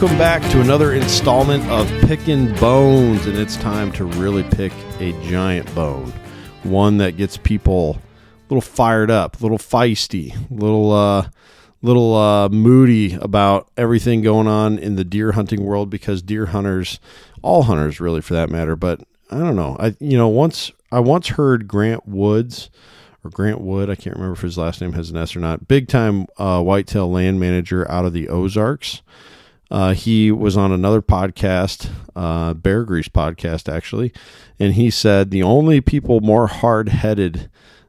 Welcome back to another installment of Picking Bones, and it's time to really pick a giant bone, one that gets people a little fired up, a little feisty, a little uh, little uh, moody about everything going on in the deer hunting world because deer hunters, all hunters really for that matter, but I don't know. I you know once I once heard Grant Woods or Grant Wood, I can't remember if his last name has an S or not. Big time uh, whitetail land manager out of the Ozarks. Uh, he was on another podcast, uh, Bear Grease podcast, actually, and he said the only people more hard headed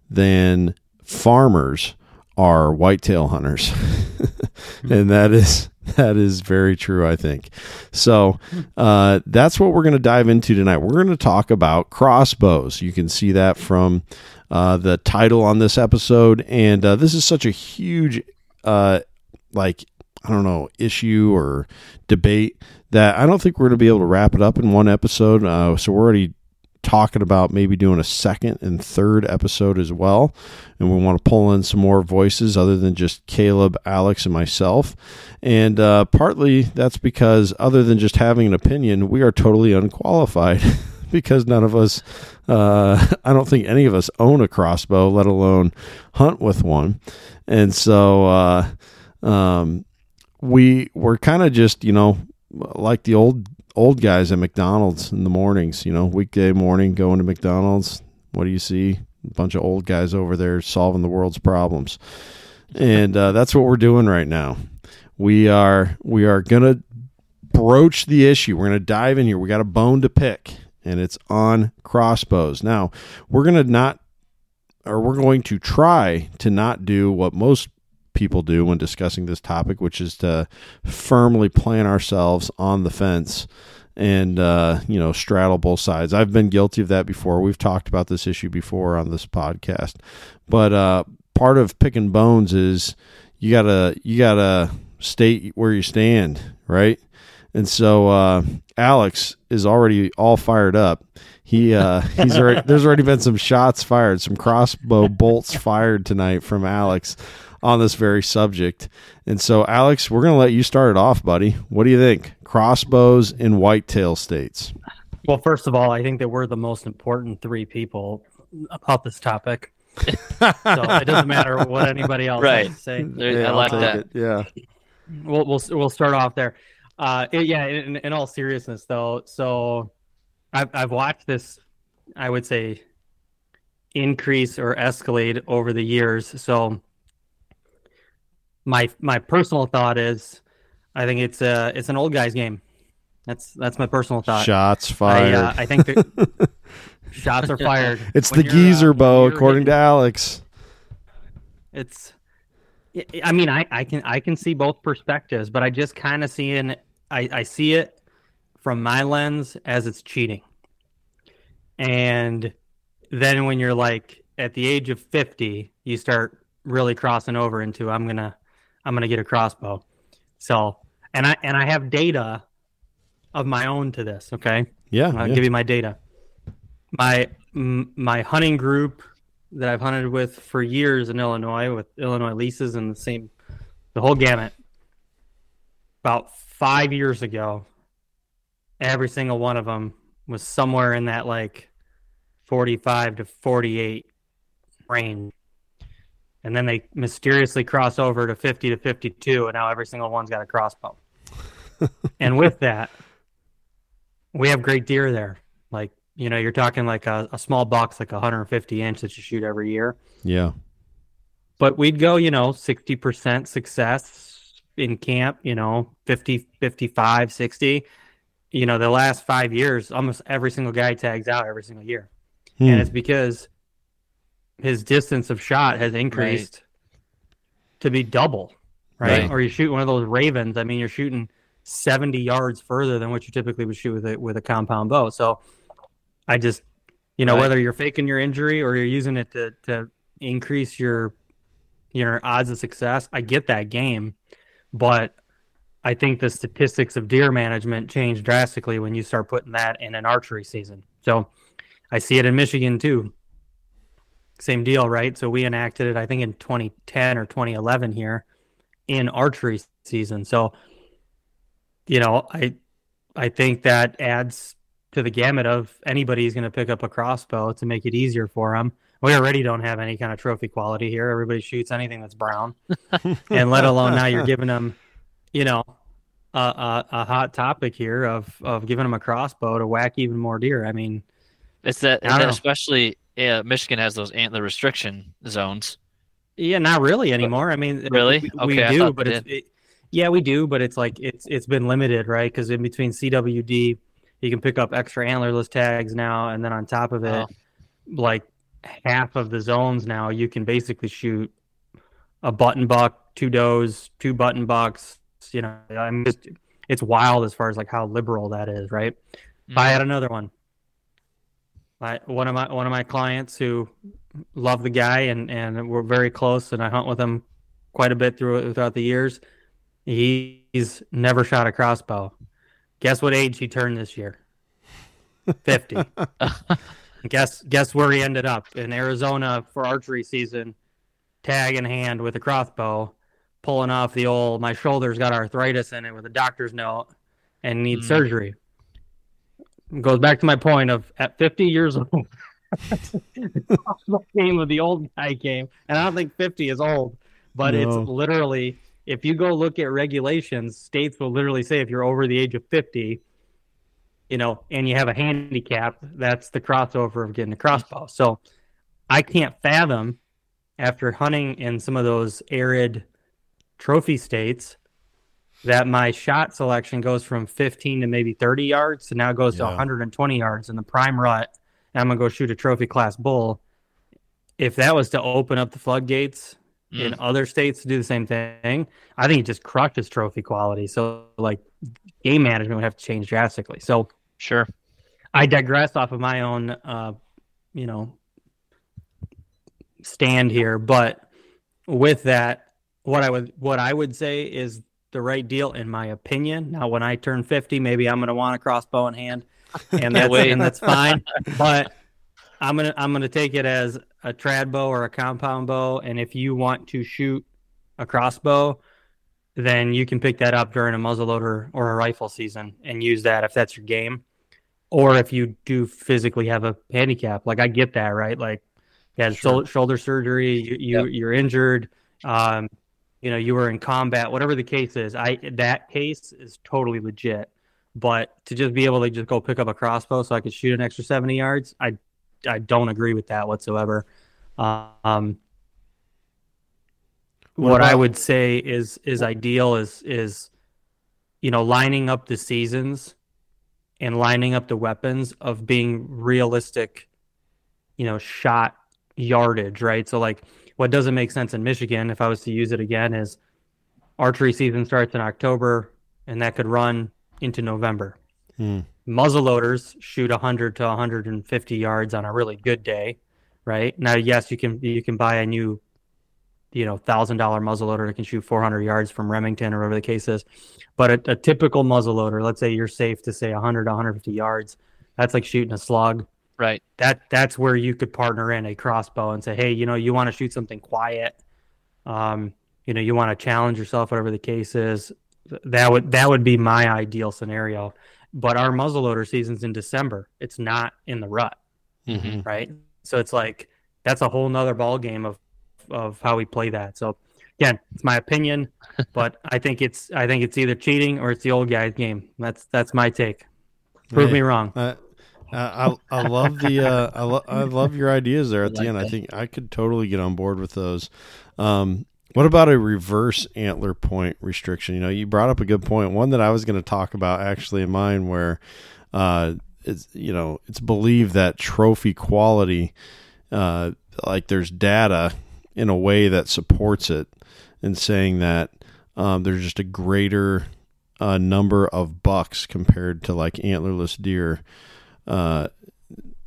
than farmers are whitetail hunters, and that is that is very true. I think so. Uh, that's what we're going to dive into tonight. We're going to talk about crossbows. You can see that from uh, the title on this episode, and uh, this is such a huge uh, like I don't know, issue or debate that I don't think we're going to be able to wrap it up in one episode. Uh, so we're already talking about maybe doing a second and third episode as well. And we want to pull in some more voices other than just Caleb, Alex, and myself. And uh, partly that's because, other than just having an opinion, we are totally unqualified. because none of us, uh, I don't think any of us own a crossbow, let alone hunt with one. And so, uh, um, we were kind of just you know like the old old guys at McDonald's in the mornings. You know, weekday morning going to McDonald's. What do you see? A bunch of old guys over there solving the world's problems, and uh, that's what we're doing right now. We are we are gonna broach the issue. We're gonna dive in here. We got a bone to pick, and it's on crossbows. Now we're gonna not, or we're going to try to not do what most people do when discussing this topic, which is to firmly plant ourselves on the fence and uh, you know straddle both sides. I've been guilty of that before. We've talked about this issue before on this podcast, but uh, part of picking bones is you gotta you gotta state where you stand, right? And so uh, Alex is already all fired up. He uh, he's already there's already been some shots fired, some crossbow bolts fired tonight from Alex on this very subject. And so, Alex, we're going to let you start it off, buddy. What do you think? Crossbows in whitetail states. Well, first of all, I think that we're the most important three people about this topic. so it doesn't matter what anybody else right. has to say. Yeah, I like that. It. Yeah. We'll, we'll, we'll start off there. Uh, it, yeah, in, in all seriousness, though, so I've, I've watched this, I would say, increase or escalate over the years. So my my personal thought is, I think it's a it's an old guy's game. That's that's my personal thought. Shots fired. I, uh, I think that shots are fired. It's the geezer uh, bow, according to Alex. It's. I mean, I, I can I can see both perspectives, but I just kind of see in I, I see it from my lens as it's cheating. And then when you're like at the age of 50, you start really crossing over into I'm gonna I'm going to get a crossbow. So, and I and I have data of my own to this. Okay. Yeah. I'll yeah. give you my data. My m- my hunting group that I've hunted with for years in Illinois with Illinois leases and the same, the whole gamut. About five years ago, every single one of them was somewhere in that like 45 to 48 range and then they mysteriously cross over to 50 to 52 and now every single one's got a crossbow. And with that we have great deer there. Like you know you're talking like a, a small box like a 150 inch that you shoot every year. Yeah. But we'd go you know 60% success in camp you know 50 55 60 you know the last five years almost every single guy tags out every single year. Hmm. and it's because his distance of shot has increased right. to be double, right? right? Or you shoot one of those Ravins. I mean, you're shooting 70 yards further than what you typically would shoot with a with a compound bow. So I just, you know, right. whether you're faking your injury or you're using it to to increase your your odds of success, I get that game, but I think the statistics of deer management change drastically when you start putting that in an archery season. So I see it in Michigan too same deal, right? So we enacted it, I think, in 2010 or 2011 here in archery season. So you know, I I think that adds to the gamut of anybody's going to pick up a crossbow to make it easier for them. We already don't have any kind of trophy quality here. Everybody shoots anything that's brown, and let alone now you're giving them, you know, a, a, a, hot topic here of of giving them a crossbow to whack even more deer. I mean, it's that, that especially yeah, Michigan has those antler restriction zones. Yeah, not really anymore. I mean, really, we, okay, we do, but it's, it, yeah, we do, but it's like it's it's been limited, right? Because in between CWD, you can pick up extra antlerless tags now, and then on top of it, oh. like half of the zones now, you can basically shoot a button buck, two does, two button bucks. You know, I'm just it's wild as far as like how liberal that is, right? Mm-hmm. I had another one. I, one of my one of my clients who love the guy and and we're very close, and I hunt with him quite a bit through throughout the years He's never shot a crossbow. Guess what age he turned this year? 50. guess guess where he ended up in Arizona for archery season, tag in hand with a crossbow, pulling off the old my shoulder's got arthritis in it with a doctor's note and need mm. surgery. Goes back to my point of at 50 years old. the game of the old guy game, and I don't think 50 is old, but no. it's literally if you go look at regulations, states will literally say if you're over the age of 50, you know, and you have a handicap, that's the crossover of getting a crossbow. So I can't fathom after hunting in some of those arid trophy states that my shot selection goes from 15 to maybe 30 yards to now goes yeah. to 120 yards in the prime rut. And I'm going to go shoot a trophy class bull. If that was to open up the floodgates mm. in other states to do the same thing, I think it just crushes trophy quality. So like game management would have to change drastically. So sure, I digress off of my own, uh, you know, stand here. But with that, what I would what I would say is the right deal in my opinion. Now, when I turn fifty, maybe I'm going to want a crossbow in hand, and that's and that's fine. But I'm gonna I'm gonna take it as a trad bow or a compound bow, and if you want to shoot a crossbow, then you can pick that up during a muzzleloader or a rifle season and use that if that's your game. Or if you do physically have a handicap, like I get that, right? Like, you had sure. shoulder surgery, you, you yep. you're injured, um, you know, you were in combat, whatever the case is. I that case is totally legit. But to just be able to just go pick up a crossbow so I could shoot an extra seventy yards, I I don't agree with that whatsoever. Um, what, what I would say is is ideal is is you know lining up the seasons and lining up the weapons of being realistic, you know, shot yardage, right? So like what doesn't make sense in Michigan if I was to use it again is archery season starts in October and that could run into November. Hmm muzzleloaders shoot 100 to 150 yards on a really good day, right? Now, yes, you can you can buy a new, you know, thousand dollar muzzleloader that can shoot 400 yards from Remington or whatever the case is, but a, a typical muzzleloader, let's say you're safe to say 100 to 150 yards, that's like shooting a slug. Right. That that's where you could partner in a crossbow and say, hey, you know, you want to shoot something quiet. Um, you know, you want to challenge yourself, whatever the case is. That would that would be my ideal scenario but our muzzleloader season's in December. It's not in the rut, mm-hmm. right? So it's like that's a whole nother ball game of of how we play that. So again, it's my opinion, but I think it's I think it's either cheating or it's the old guy's game. That's that's my take. Prove hey, me wrong. Uh, I I love the uh, I, lo- I love your ideas there at the end. That. I think I could totally get on board with those. Um, what about a reverse antler point restriction? You know, you brought up a good point. One that I was going to talk about actually in mine, where uh, it's you know it's believed that trophy quality, uh, like there's data in a way that supports it, and saying that um, there's just a greater uh, number of bucks compared to like antlerless deer. Uh,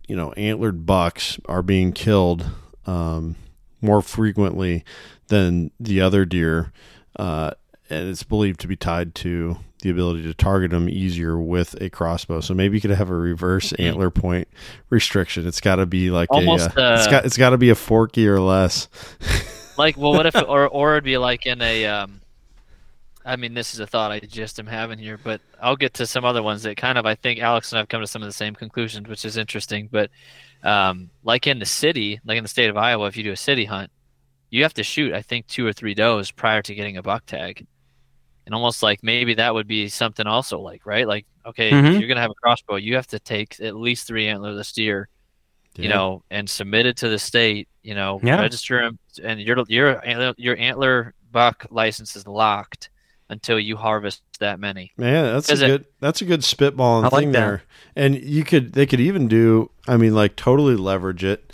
you know, antlered bucks are being killed um, more frequently than the other deer, uh, and it's believed to be tied to the ability to target them easier with a crossbow. So maybe you could have a reverse antler point restriction. It's got to be like Almost, a, uh, uh, it's got it's got to be a forky or less. like, well, what if or or it'd be like in a um, I mean, this is a thought I just am having here, but I'll get to some other ones that kind of I think Alex and I've come to some of the same conclusions, which is interesting. But um, like in the city, like in the state of Iowa, if you do a city hunt, you have to shoot I think two or three does prior to getting a buck tag, and almost like maybe that would be something also like right, like okay, Mhm. if you're gonna have a crossbow, you have to take at least three antlerless deer you know, and submit it to the state, you know, Yeah. register them, and your your your antler buck license is locked until you harvest that many. Man, that's a it- good that's a good spitballing like thing that. there. And you could they could even do I mean like totally leverage it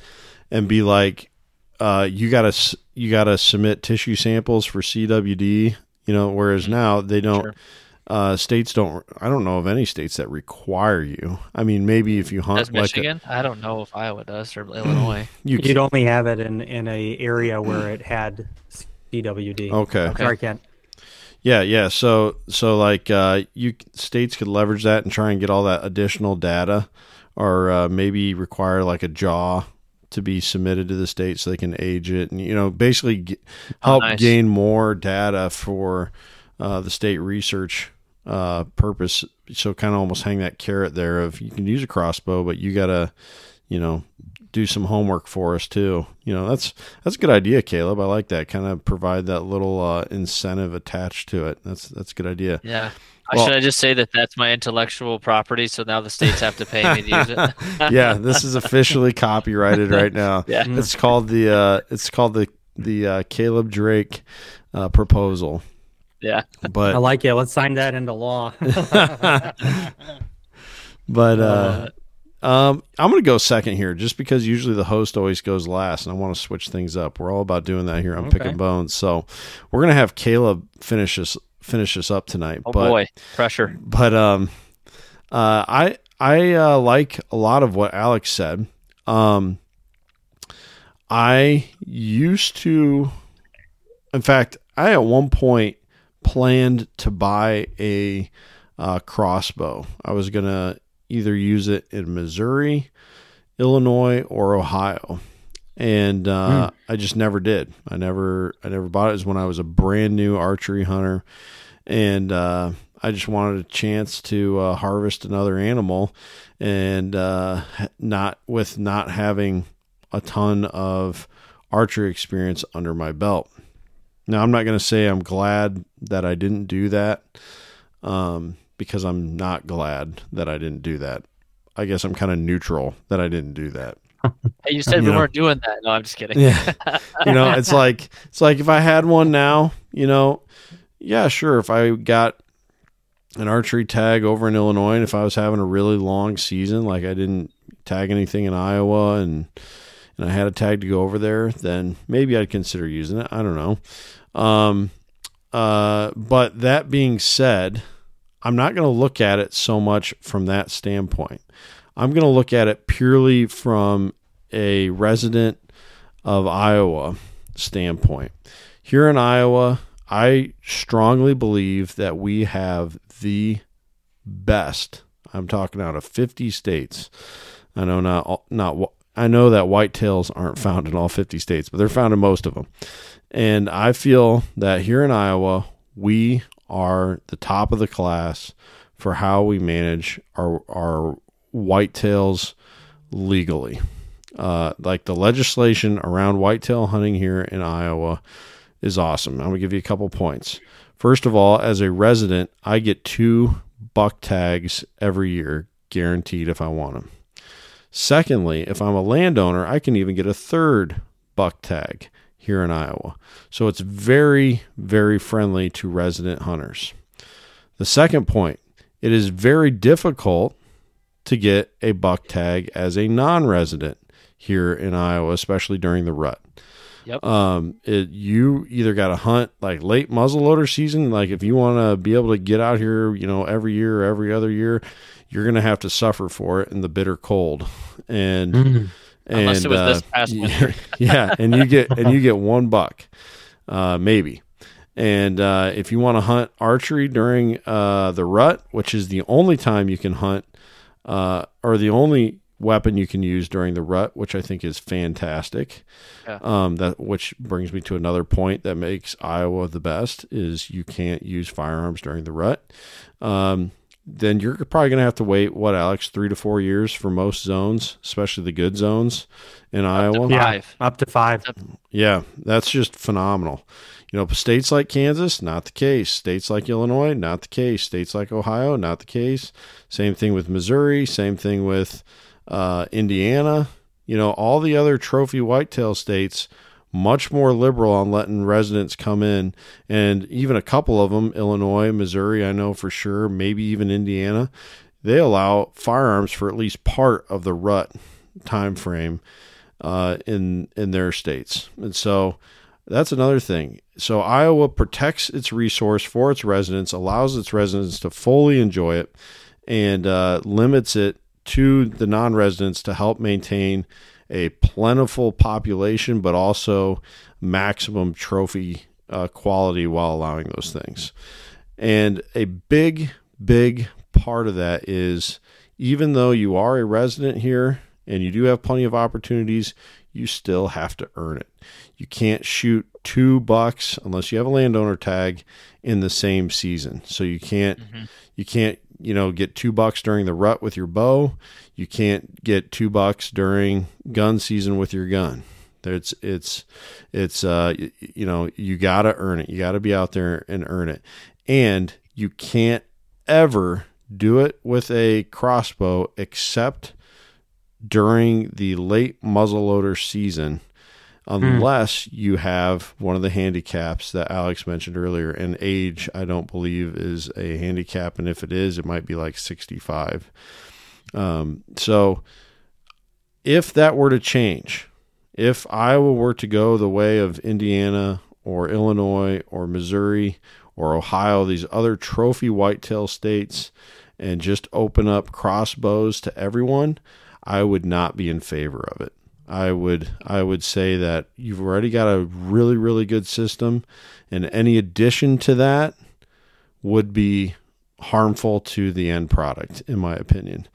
and be like uh you got to you got to submit tissue samples for CWD, you know, whereas now they don't Sure. uh states don't I don't know of any states that require you. I mean maybe if you hunt Does like a, Michigan? I don't know if Iowa does or Illinois. you You'd only have it in in a area where it had CWD. Okay. Okay. Sorry, Kent. Yeah, yeah. So so like uh you states could leverage that and try and get all that additional data or uh, maybe require like a jaw to be submitted to the state so they can age it and you know basically g help nice. gain more data for uh, the state research uh, purpose so kind of almost hang that carrot there of you can use a crossbow but you got to you know do some homework for us too you know that's that's a good idea caleb i like that kind of provide that little uh, incentive attached to it that's that's a good idea Yeah. Well- Should I just say that that's my intellectual property? So now the states have to pay me to use it. yeah this is officially copyrighted right now Yeah. it's called the uh it's called the the uh, caleb drake uh, proposal Yeah. but I like it. Let's sign that into law. but uh um i'm gonna go second here just because usually the host always goes last and i want to switch things up we're all about doing that here on Okay. picking bones so we're gonna have caleb finish us finish us up tonight Oh but boy, pressure. but um uh i i uh like a lot of what alex said um i used to in fact i at one point planned to buy a uh, crossbow i was gonna either use it in missouri illinois or ohio and uh, I just never did. I never, I never bought it. It was when I was a brand new archery hunter, and uh, I just wanted a chance to uh, harvest another animal, and uh, not with not having a ton of archery experience under my belt. Now, I'm not going to say I'm glad that I didn't do that, um, because I'm not glad that I didn't do that. I guess I'm kind of neutral that I didn't do that. Hey, you said You we know. weren't doing that. No, I'm just kidding. Yeah. you know, it's like it's like if I had one now, you know, yeah, sure. If I got an archery tag over in Illinois, and if I was having a really long season, like I didn't tag anything in Iowa, and and I had a tag to go over there, then maybe I'd consider using it. I don't know. Um, uh, but that being said, I'm not going to look at it so much from that standpoint. I'm going to look at it purely from a resident of Iowa standpoint. Here in Iowa, I strongly believe that we have the best. I'm talking out of 50 states. I know not not I know that whitetails aren't found in all 50 states, but they're found in most of them. And I feel that here in Iowa, we are the top of the class for how we manage our our whitetails legally. Uh, like the legislation around whitetail hunting here in Iowa is awesome. I'm gonna give you a couple points. First of all, as a resident, I get two buck tags every year, guaranteed if I want them. Secondly, if I'm a landowner, I can even get a third buck tag here in Iowa. So it's very, very friendly to resident hunters. The second point, it is very difficult to get a buck tag as a non-resident here in Iowa, especially during the rut. Yep. Um, it, you either got to hunt like late muzzleloader season, like if you want to be able to get out here, you know, every year or every other year, you're going to have to suffer for it in the bitter cold. And Mm. Unless and, it was uh, this past winter. yeah, and you get and you get one buck, uh, maybe. And uh, if you want to hunt archery during uh, the rut, which is the only time you can hunt, uh, or the only weapon you can use during the rut, which I think is fantastic. Yeah. Um, that which brings me to another point that makes Iowa the best is you can't use firearms during the rut. Um, then you're probably going to have to wait what Alex three to four years for most zones, especially the good zones in Iowa. to Yeah, Five. up to five. Yeah, that's just phenomenal. You know, states like Kansas, not the case. States like Illinois, not the case. States like Ohio, not the case. Same thing with Missouri. Same thing with uh, Indiana. You know, all the other trophy whitetail states, much more liberal on letting residents come in. And even a couple of them, Illinois, Missouri, I know for sure, maybe even Indiana, they allow firearms for at least part of the rut time frame uh, in in their states. And so that's another thing. So Iowa protects its resource for its residents, allows its residents to fully enjoy it, and uh, limits it to the non-residents to help maintain a plentiful population, but also maximum trophy uh, quality while allowing those things. And a big, big part of that is even though you are a resident here and you do have plenty of opportunities, you still have to earn it. You can't shoot two bucks unless you have a landowner tag in the same season. So you can't Mhm. you can't, you know, get two bucks during the rut with your bow. You can't get two bucks during gun season with your gun. It's it's it's uh you know, you got to earn it. You got to be out there and earn it. And you can't ever do it with a crossbow except during the late muzzleloader season unless you have one of the handicaps that Alex mentioned earlier and age I don't believe is a handicap and if it is it might be like 65 um, so if that were to change if Iowa were to go the way of Indiana or Illinois or Missouri or Ohio these other trophy whitetail states and just open up crossbows to everyone I would not be in favor of it. I would I would say that you've already got a really really good system and any addition to that would be harmful to the end product in my opinion.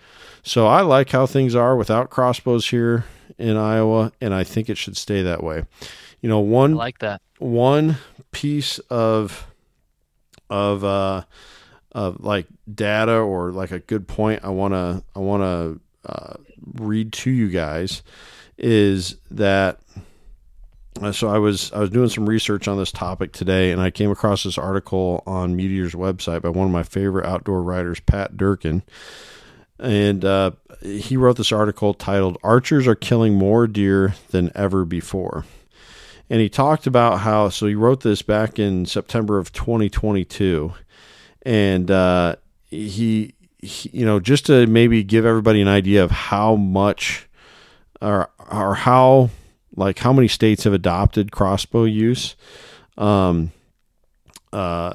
So I like how things are without crossbows here in Iowa and I think it should stay that way. You know, I one like that. one piece of of uh of like data or like a good point I want to I want to uh, read to you guys is that uh, so I was I was doing some research on this topic today and I came across this article on MeatEater's website by one of my favorite outdoor writers Pat Durkin. And uh, he wrote this article titled archers are killing more deer than ever before. And he talked about how so he wrote this back in September of 2022 and uh, he, he you know just to maybe give everybody an idea of how much or or how like how many states have adopted crossbow use? Um uh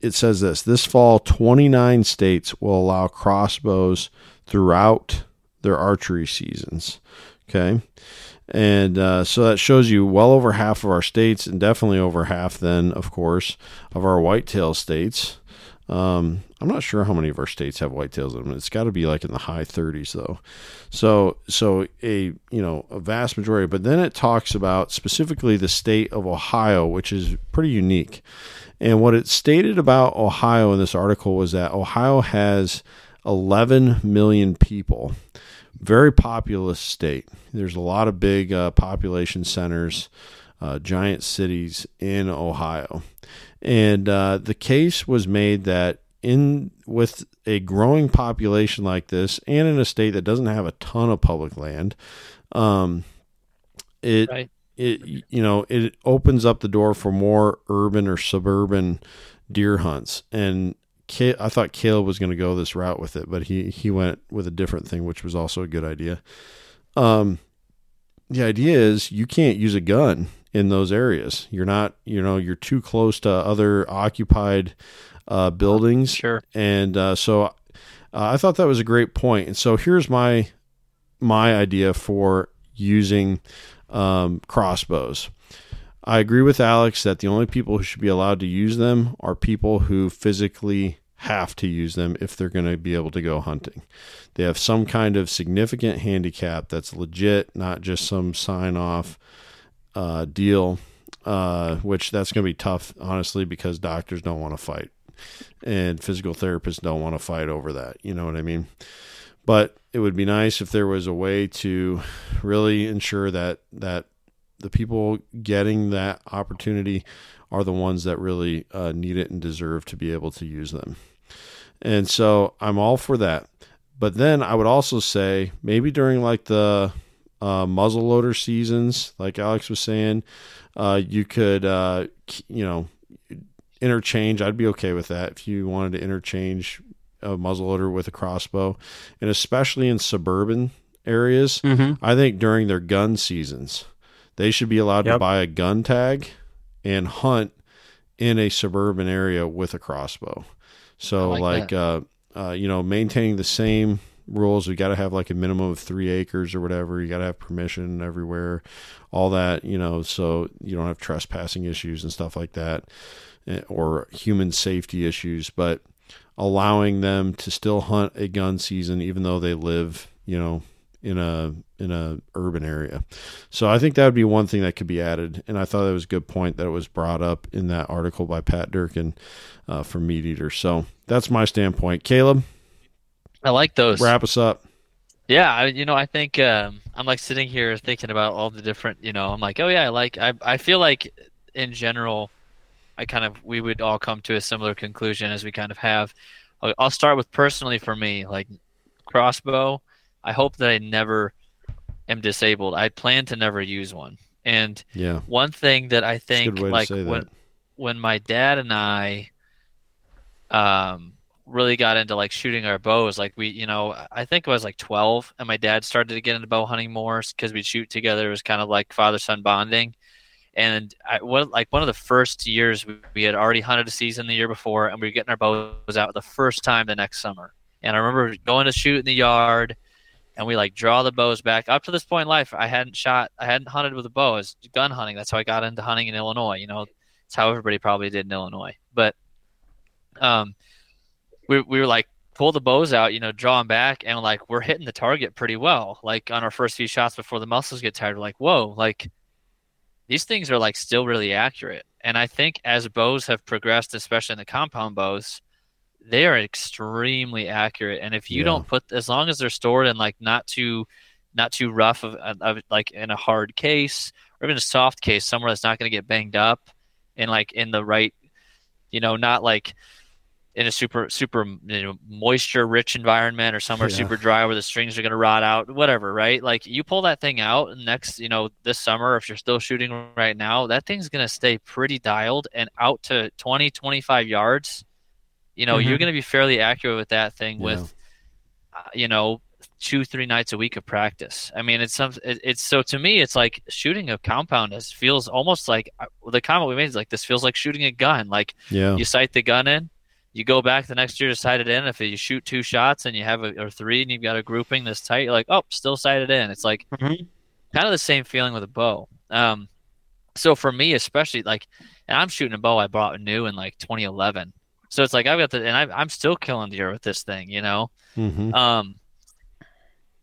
it says this this fall 29 states will allow crossbows throughout their archery seasons. Okay? And uh, so that shows you well over half of our states, and definitely over half, then, of course, of our whitetail states. Um, I'm not sure how many of our states have whitetails in them. It's got to be like in the high 30s, though. So, so a you know a vast majority. But then it talks about specifically the state of Ohio, which is pretty unique. And what it stated about Ohio in this article was that Ohio has 11 million people very populous state. There's a lot of big uh, population centers, uh, giant cities in Ohio, and uh, the case was made that in with a growing population like this, and in a state that doesn't have a ton of public land, um, it Right. it you know it opens up the door for more urban or suburban deer hunts and I thought Caleb was going to go this route with it, but he he went with a different thing, which was also a good idea. Um, the idea is you can't use a gun in those areas. You're not, you know, you're too close to other occupied uh, buildings, Sure. and uh, so uh, I thought that was a great point. And so here's my my idea for using um, crossbows. I agree with Alex that the only people who should be allowed to use them are people who physically have to use them if they're going to be able to go hunting. They have some kind of significant handicap that's legit, not just some sign off uh, deal, uh, which that's going to be tough, honestly, because doctors don't want to fight and physical therapists don't want to fight over that. You know what I mean? But it would be nice if there was a way to really ensure that that the people getting that opportunity are the ones that really uh, need it and deserve to be able to use them. And so I'm all for that. But then I would also say maybe during like the uh, muzzleloader seasons, like Alex was saying, uh, you could, uh, you know, interchange. I'd be okay with that if you wanted to interchange a muzzleloader with a crossbow, and especially in suburban areas. Mm-hmm. I think during their gun seasons, they should be allowed Yep. to buy a gun tag and hunt in a suburban area with a crossbow. So, I like like, uh, uh, you know, maintaining the same rules. We got to have like a minimum of three acres or whatever. You got to have permission everywhere, all that, you know, so you don't have trespassing issues and stuff like that eh, or human safety issues. But allowing them to still hunt a gun season, even though they live, you know, in a in a urban area. So I think that would be one thing that could be added. And I thought it was a good point that it was brought up in that article by Pat Durkin uh, from Meat Eater. So that's my standpoint. Caleb, I like those. wrap us up. Yeah, I, you know, I think um, I'm like sitting here thinking about all the different, you know, I'm like, oh yeah, I like, I, I feel like in general, I kind of, we would all come to a similar conclusion as we kind of have. I'll, I'll start with personally for me, like crossbow. I hope that I never am disabled. I plan to never use one. And Yeah, one thing that I think, like when that. when my dad and I um really got into like shooting our bows. Like we you know I think I was like 12 and my dad started to get into bow hunting more because we'd shoot together. It was kind of like father son bonding. And I what like one of the first years we, we had already hunted a season the year before and we were getting our bows out the first time the next summer. And I remember going to shoot in the yard and we like draw the bows back. Up to this point in life I hadn't shot I hadn't hunted with a bow. I was gun hunting. That's how I got into hunting in Illinois you know? It's how everybody probably did in Illinois. But um we, we were like pull the bows out, you know, draw them back, and like we're hitting the target pretty well. Like on our first few shots before the muscles get tired, we're like, whoa, like these things are like still really accurate. And I think as bows have progressed, especially in the compound bows, they are extremely accurate. And if you Yeah. don't put, as long as they're stored in like not too, not too rough of, of like in a hard case or even a soft case, somewhere that's not going to get banged up, and like in the right, you know, not like in a super super you know moisture rich environment or somewhere Yeah. super dry where the strings are going to rot out whatever right like you pull that thing out and next you know this summer if you're still shooting right now that thing's going to stay pretty dialed and out to 20 25 yards you know you're Mhm. going to be fairly accurate with that thing Yeah. with uh, you know two three nights a week of practice i mean it's some it, it's so to me it's like shooting a compound is feels almost like uh, the comment we made is like this feels like shooting a gun like Yeah, you sight the gun in you go back the next year to sight it in. If you shoot two shots and you have a or three and you've got a grouping this tight you're like oh still sighted in. It's like Mhm. kind of the same feeling with a bow. Um so for me especially like and i'm shooting a bow i bought new in like 2011 so it's like i've got the and I, i'm still killing deer with this thing you know? Hmm um,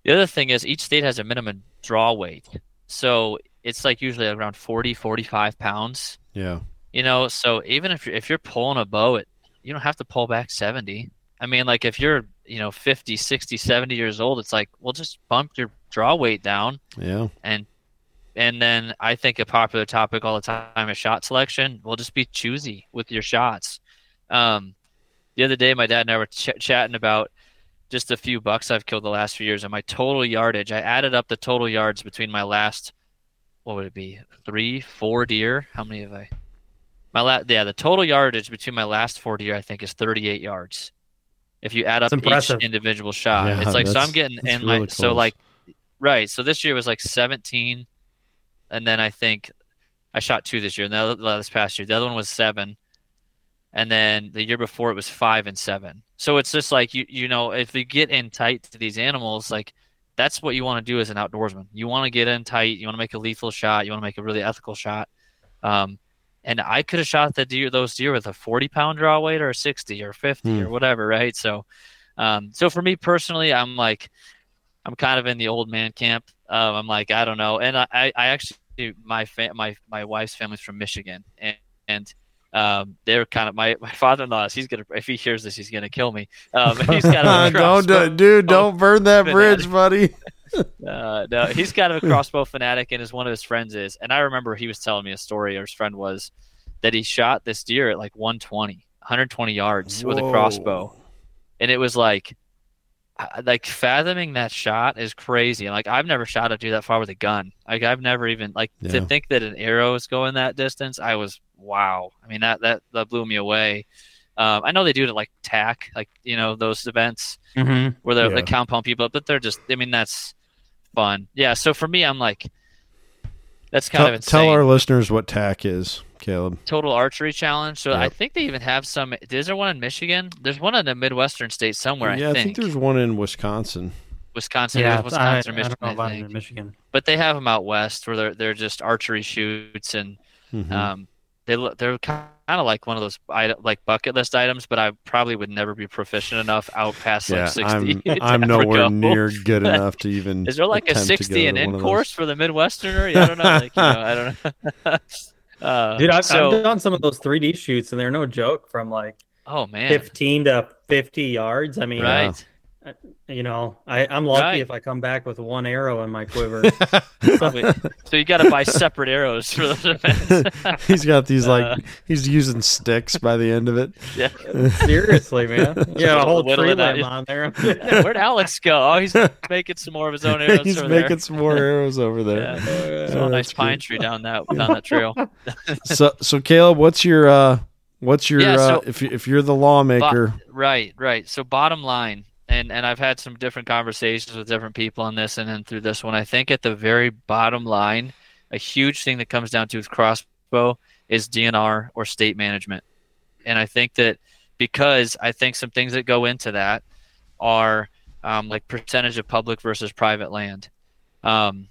the other thing is each state has a minimum draw weight. So it's like usually around 40, 45 pounds, yeah, you know? So even if you're, if you're pulling a bow, it, you don't have to pull back 70. I mean, like if you're, you know, 50, 60, 70 years old, it's like, well, just bump your draw weight down. yeah, And, and then I think a popular topic all the time is shot selection. Well, just be choosy with your shots. Um, the other day, my dad and I were ch- chatting about just a few bucks I've killed the last few years and my total yardage. I added up the total yards between my last, what would it be, three, four deer? How many have I? My la- yeah, the total yardage between my last four deer I think is 38 yards. If you add up each individual shot, Yeah, it's like so. I'm getting that's and my really so close. like right. So this year was like 17, and then I think I shot two this year, and the other, this past year the other one was seven, and then the year before it was five and seven. So it's just like you you know if you get in tight to these animals, like that's what you want to do as an outdoorsman. You want to get in tight. You want to make a lethal shot. You want to make a really ethical shot. Um, and I could have shot the deer those deer with a 40 pound draw weight or a 60 or 50 Hmm. or whatever, right? So, um, so for me personally, I'm like, I'm kind of in the old man camp. Um, I'm like, I don't know, and I, I, I actually my fa- my my wife's family's from Michigan, and and um, they're kind of my my father-in-law. He's gonna if he hears this, he's gonna kill me. Um, he's of a don't dude, don't burn that bridge, buddy. Uh, no, he's kind of a crossbow fanatic, and as one of his friends is. And I remember he was telling me a story, or his friend was, that he shot this deer at like 120, 120 yards with a crossbow, and it was like, like fathoming that shot is crazy. And like I've never shot a deer that far with a gun. Like I've never even like Yeah. to think that an arrow is going that distance. I was wow. I mean that that that blew me away. Um, I know they do it at like TAC, like you know those events Mm-hmm. where they're Yeah. like compound people, but they're just. I mean, that's fun. Yeah. So for me, I'm like, that's kind Tell, of insane. tell our listeners what TAC is, Caleb. Total archery challenge. So I think they even have some. Is there one in Michigan? There's one in the midwestern state somewhere. yeah, I I think, think there's one in Wisconsin. Wisconsin. Yeah, Yeah, Wisconsin I, or I Michigan. don't know about I think. Michigan. But they have them out west where they're they're just archery shoots and Mhm. um they look they're kind of like one of those like bucket list items. But I probably would never be proficient enough out past yeah, like sixty. I'm, I'm nowhere go. near good enough to even. Is there like a 60 and to in course for the Midwesterner? Yeah, I don't know. Like, you know, I don't know. uh, Dude, I've, so, I've done some of those 3D shoots, and they're no joke. From like oh man, 15 to 50 yards. I mean, right? You know, I, I'm lucky Right. if I come back with one arrow in my quiver. Probably. so you got to buy separate arrows for those events. he's got these like Uh, he's using sticks by the end of it. yeah. Seriously, man. Yeah, a whole tree it limb on there. Yeah, Where'd Alex go? Oh, he's making some more of his own arrows. he's over making there. some more arrows over there. Yeah. Oh, There's Yeah, a nice pine good. tree down that down that trail. So so Caleb, what's your uh what's your Yeah, so- uh, if if you're the lawmaker? Right, right. So bottom line, and and I've had some different conversations with different people on this, and then through this one, I think at the very bottom line, a huge thing that comes down to with crossbow is DNR or state management, and I think that because I think some things that go into that are um, like percentage of public versus private land. Um,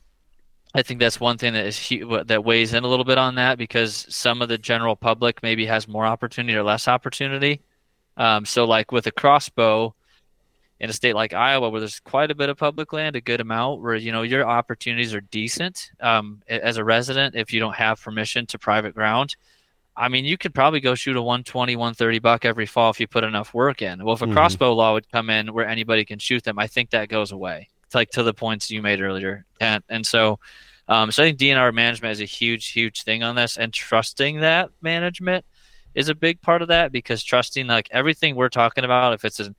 I think that's one thing that is that weighs in a little bit on that because some of the general public maybe has more opportunity or less opportunity. Um, so, like with a crossbow in a state like Iowa, where there's quite a bit of public land, a good amount, where you know your opportunities are decent um, as a resident if you don't have permission to private ground. I mean, you could probably go shoot a 120, 130 buck every fall if you put enough work in. Well, if a Mhm. crossbow law would come in where anybody can shoot them, I think that goes away. It's like to the points you made earlier, and and so, um, so I think DNR management is a huge, huge thing on this, and trusting that management is a big part of that because trusting like everything we're talking about, if it's a,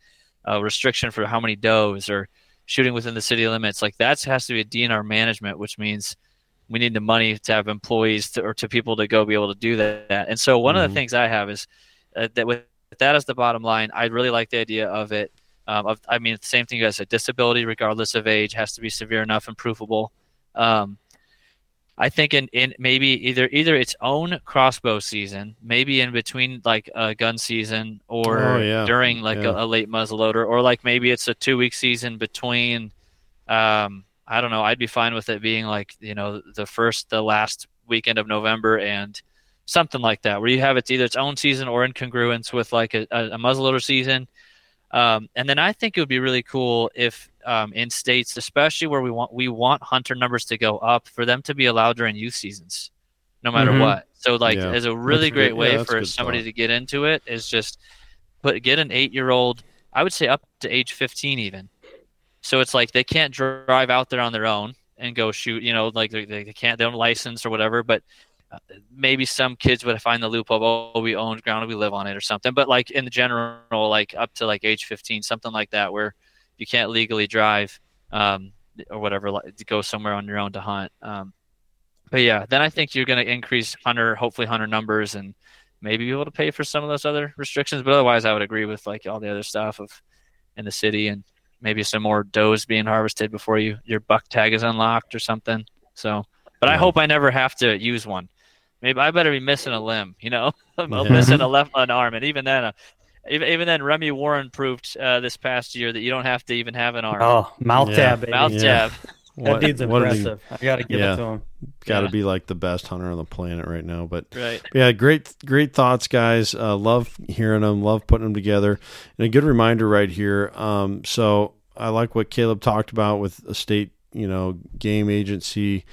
a restriction for how many does or shooting within the city limits, like that has to be a DNR management, which means we need the money to have employees to, or to people to go be able to do that. And so one of Mhm. the things I have is uh, that with that as the bottom line, I really like the idea of it. Um, of, I mean, the same thing as a disability, regardless of age, has to be severe enough and provable. Um, I think in, in maybe either either its own crossbow season, maybe in between like a gun season or Oh, yeah. during like Yeah. a, a late muzzleloader, or like maybe it's a two week season between. Um, I don't know. I'd be fine with it being like you know the first, the last weekend of November and something like that, where you have it's either its own season or in congruence with like a, a, a muzzleloader season. Um, and then I think it would be really cool if um, in states, especially where we want we want hunter numbers to go up, for them to be allowed during youth seasons, no matter Mhm. what. So like, Yeah. as a really That's great good- way yeah, for somebody thought. to get into it is just put get an eight year old. I would say up to age fifteen even. So it's like they can't drive out there on their own and go shoot. You know, like they, they can't they don't license or whatever, but uh, maybe some kids would find the loophole. Oh, we own ground, we live on it, or something. But like in the general, like up to like age fifteen, something like that, where you can't legally drive um, or whatever, to go somewhere on your own to hunt. Um, but yeah, then I think you're going to increase hunter, hopefully hunter numbers, and maybe be able to pay for some of those other restrictions. But otherwise, I would agree with like all the other stuff of in the city and maybe some more does being harvested before you your buck tag is unlocked or something. So, but I hope I never have to use one. Maybe I better be missing a limb, you know, I'm Yeah. missing a left an arm, and even then, uh, even, even then, Remy Warren proved uh, this past year that you don't have to even have an arm. Oh, mouth Yeah. tab, baby. Mouth Yeah. jab. that dude's what did he- impressive. I got to give Yeah. it to him. got to Yeah. be like the best hunter on the planet right now. But Right. yeah, great, great thoughts, guys. Uh, love hearing them. Love putting them together. And a good reminder right here. Um, so I like what Caleb talked about with a state, you know, game agency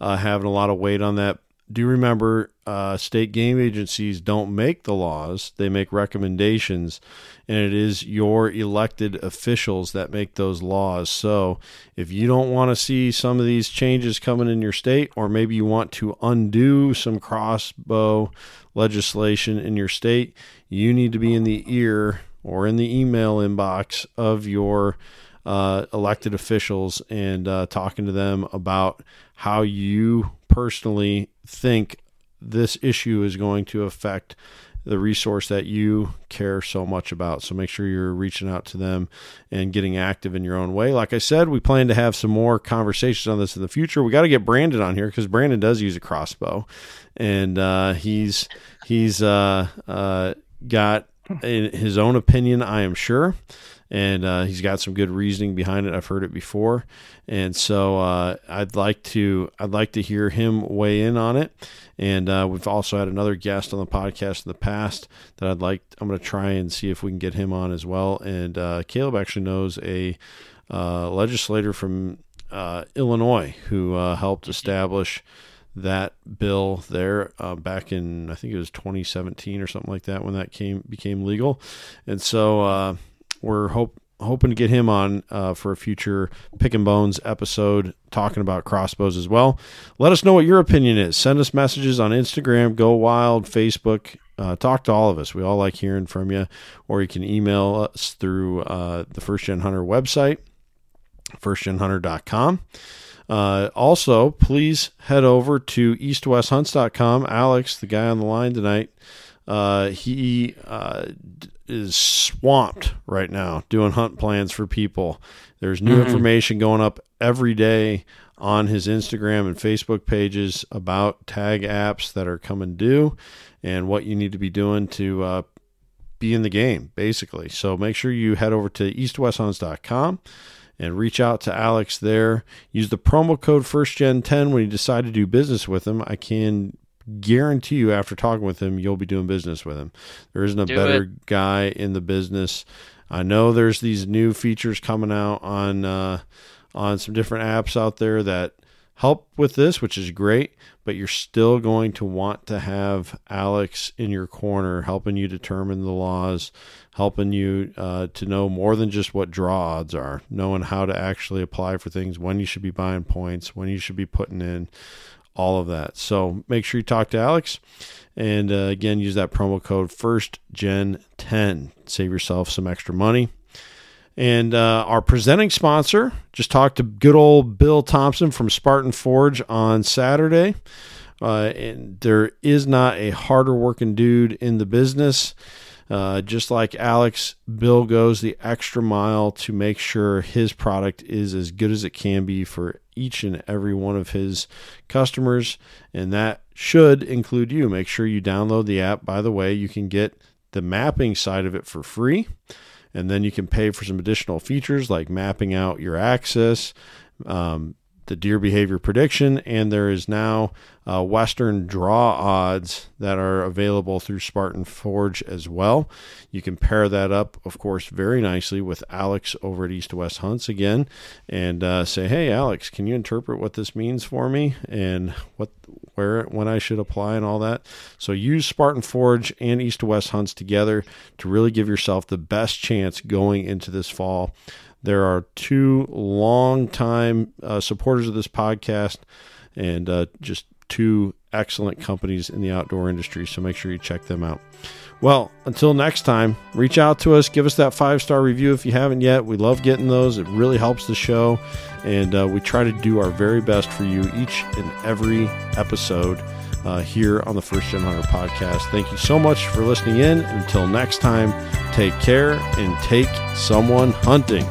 uh, having a lot of weight on that. Do remember, uh, state game agencies don't make the laws; they make recommendations, and it is your elected officials that make those laws. So, if you don't want to see some of these changes coming in your state, or maybe you want to undo some crossbow legislation in your state, you need to be in the ear or in the email inbox of your uh, elected officials and uh, talking to them about how you personally think this issue is going to affect the resource that you care so much about. So make sure you're reaching out to them and getting active in your own way. Like I said, we plan to have some more conversations on this in the future. We got to get Brandon on here because Brandon does use a crossbow, and uh, he's he's uh, uh, got in his own opinion, I am sure. And uh, he's got some good reasoning behind it. I've heard it before, and so uh, I'd like to I'd like to hear him weigh in on it. And uh, we've also had another guest on the podcast in the past that I'd like. I'm going to try and see if we can get him on as well. And uh, Caleb actually knows a uh, legislator from uh, Illinois who helped establish that bill there uh, back in I think it was 2017 or something like that when that came became legal, and so uh, we're hope hoping to get him on uh, for a future pickin' bones episode talking about crossbows as well. Let us know what your opinion is. Send us messages on Instagram, Go Wild, Facebook. Uh, talk to all of us. We all like hearing from you, or you can email us through uh, the First Gen Hunter website, firstgenhunter.com. Uh, also, please head over to east2westhunts.com. Alex, the guy on the line tonight, uh, he uh, is swamped right now doing hunt plans for people. There's new Mhm. information going up every day on his Instagram and Facebook pages about tag apps that are coming due and what you need to be doing to uh, be in the game, basically. So make sure you head over to east2westhunts.com and reach out to Alex there. Use the promo code FirstGen10 when you decide to do business with him. I can guarantee you, after talking with him, you'll be doing business with him. There isn't a Do better it. guy in the business. I know there's these new features coming out on uh, on some different apps out there that help with this, which is great. But you're still going to want to have Alex in your corner, helping you determine the laws, helping you uh, to know more than just what draw odds are, knowing how to actually apply for things, when you should be buying points, when you should be putting in all of that. So make sure you talk to Alex. And uh, again, use that promo code FirstGen10. Save yourself some extra money. And uh, our presenting sponsor just talked to good old Bill Thompson from Spartan Forge on Saturday. Uh, and there is not a harder working dude in the business. Uh, just like Alex, Bill goes the extra mile to make sure his product is as good as it can be for each and every one of his customers. And that should include you. Make sure you download the app. By the way, you can get the mapping side of it for free. And then you can pay for some additional features like mapping out your access, um, the deer behavior prediction, and there is now uh, Western draw odds that are available through Spartan Forge as well. You can pair that up, of course, very nicely with Alex over at East to West Hunts again, and uh, say, "Hey, Alex, can you interpret what this means for me and what, where, when I should apply and all that?" So use Spartan Forge and East to West Hunts together to really give yourself the best chance going into this fall. There are two long-time uh, supporters of this podcast, and uh, just two excellent companies in the outdoor industry. So make sure you check them out. Well, until next time, reach out to us. Give us that five star review if you haven't yet. We love getting those, it really helps the show. And uh, we try to do our very best for you each and every episode uh, here on the First Gen Hunter podcast. Thank you so much for listening in. Until next time, take care and take someone hunting.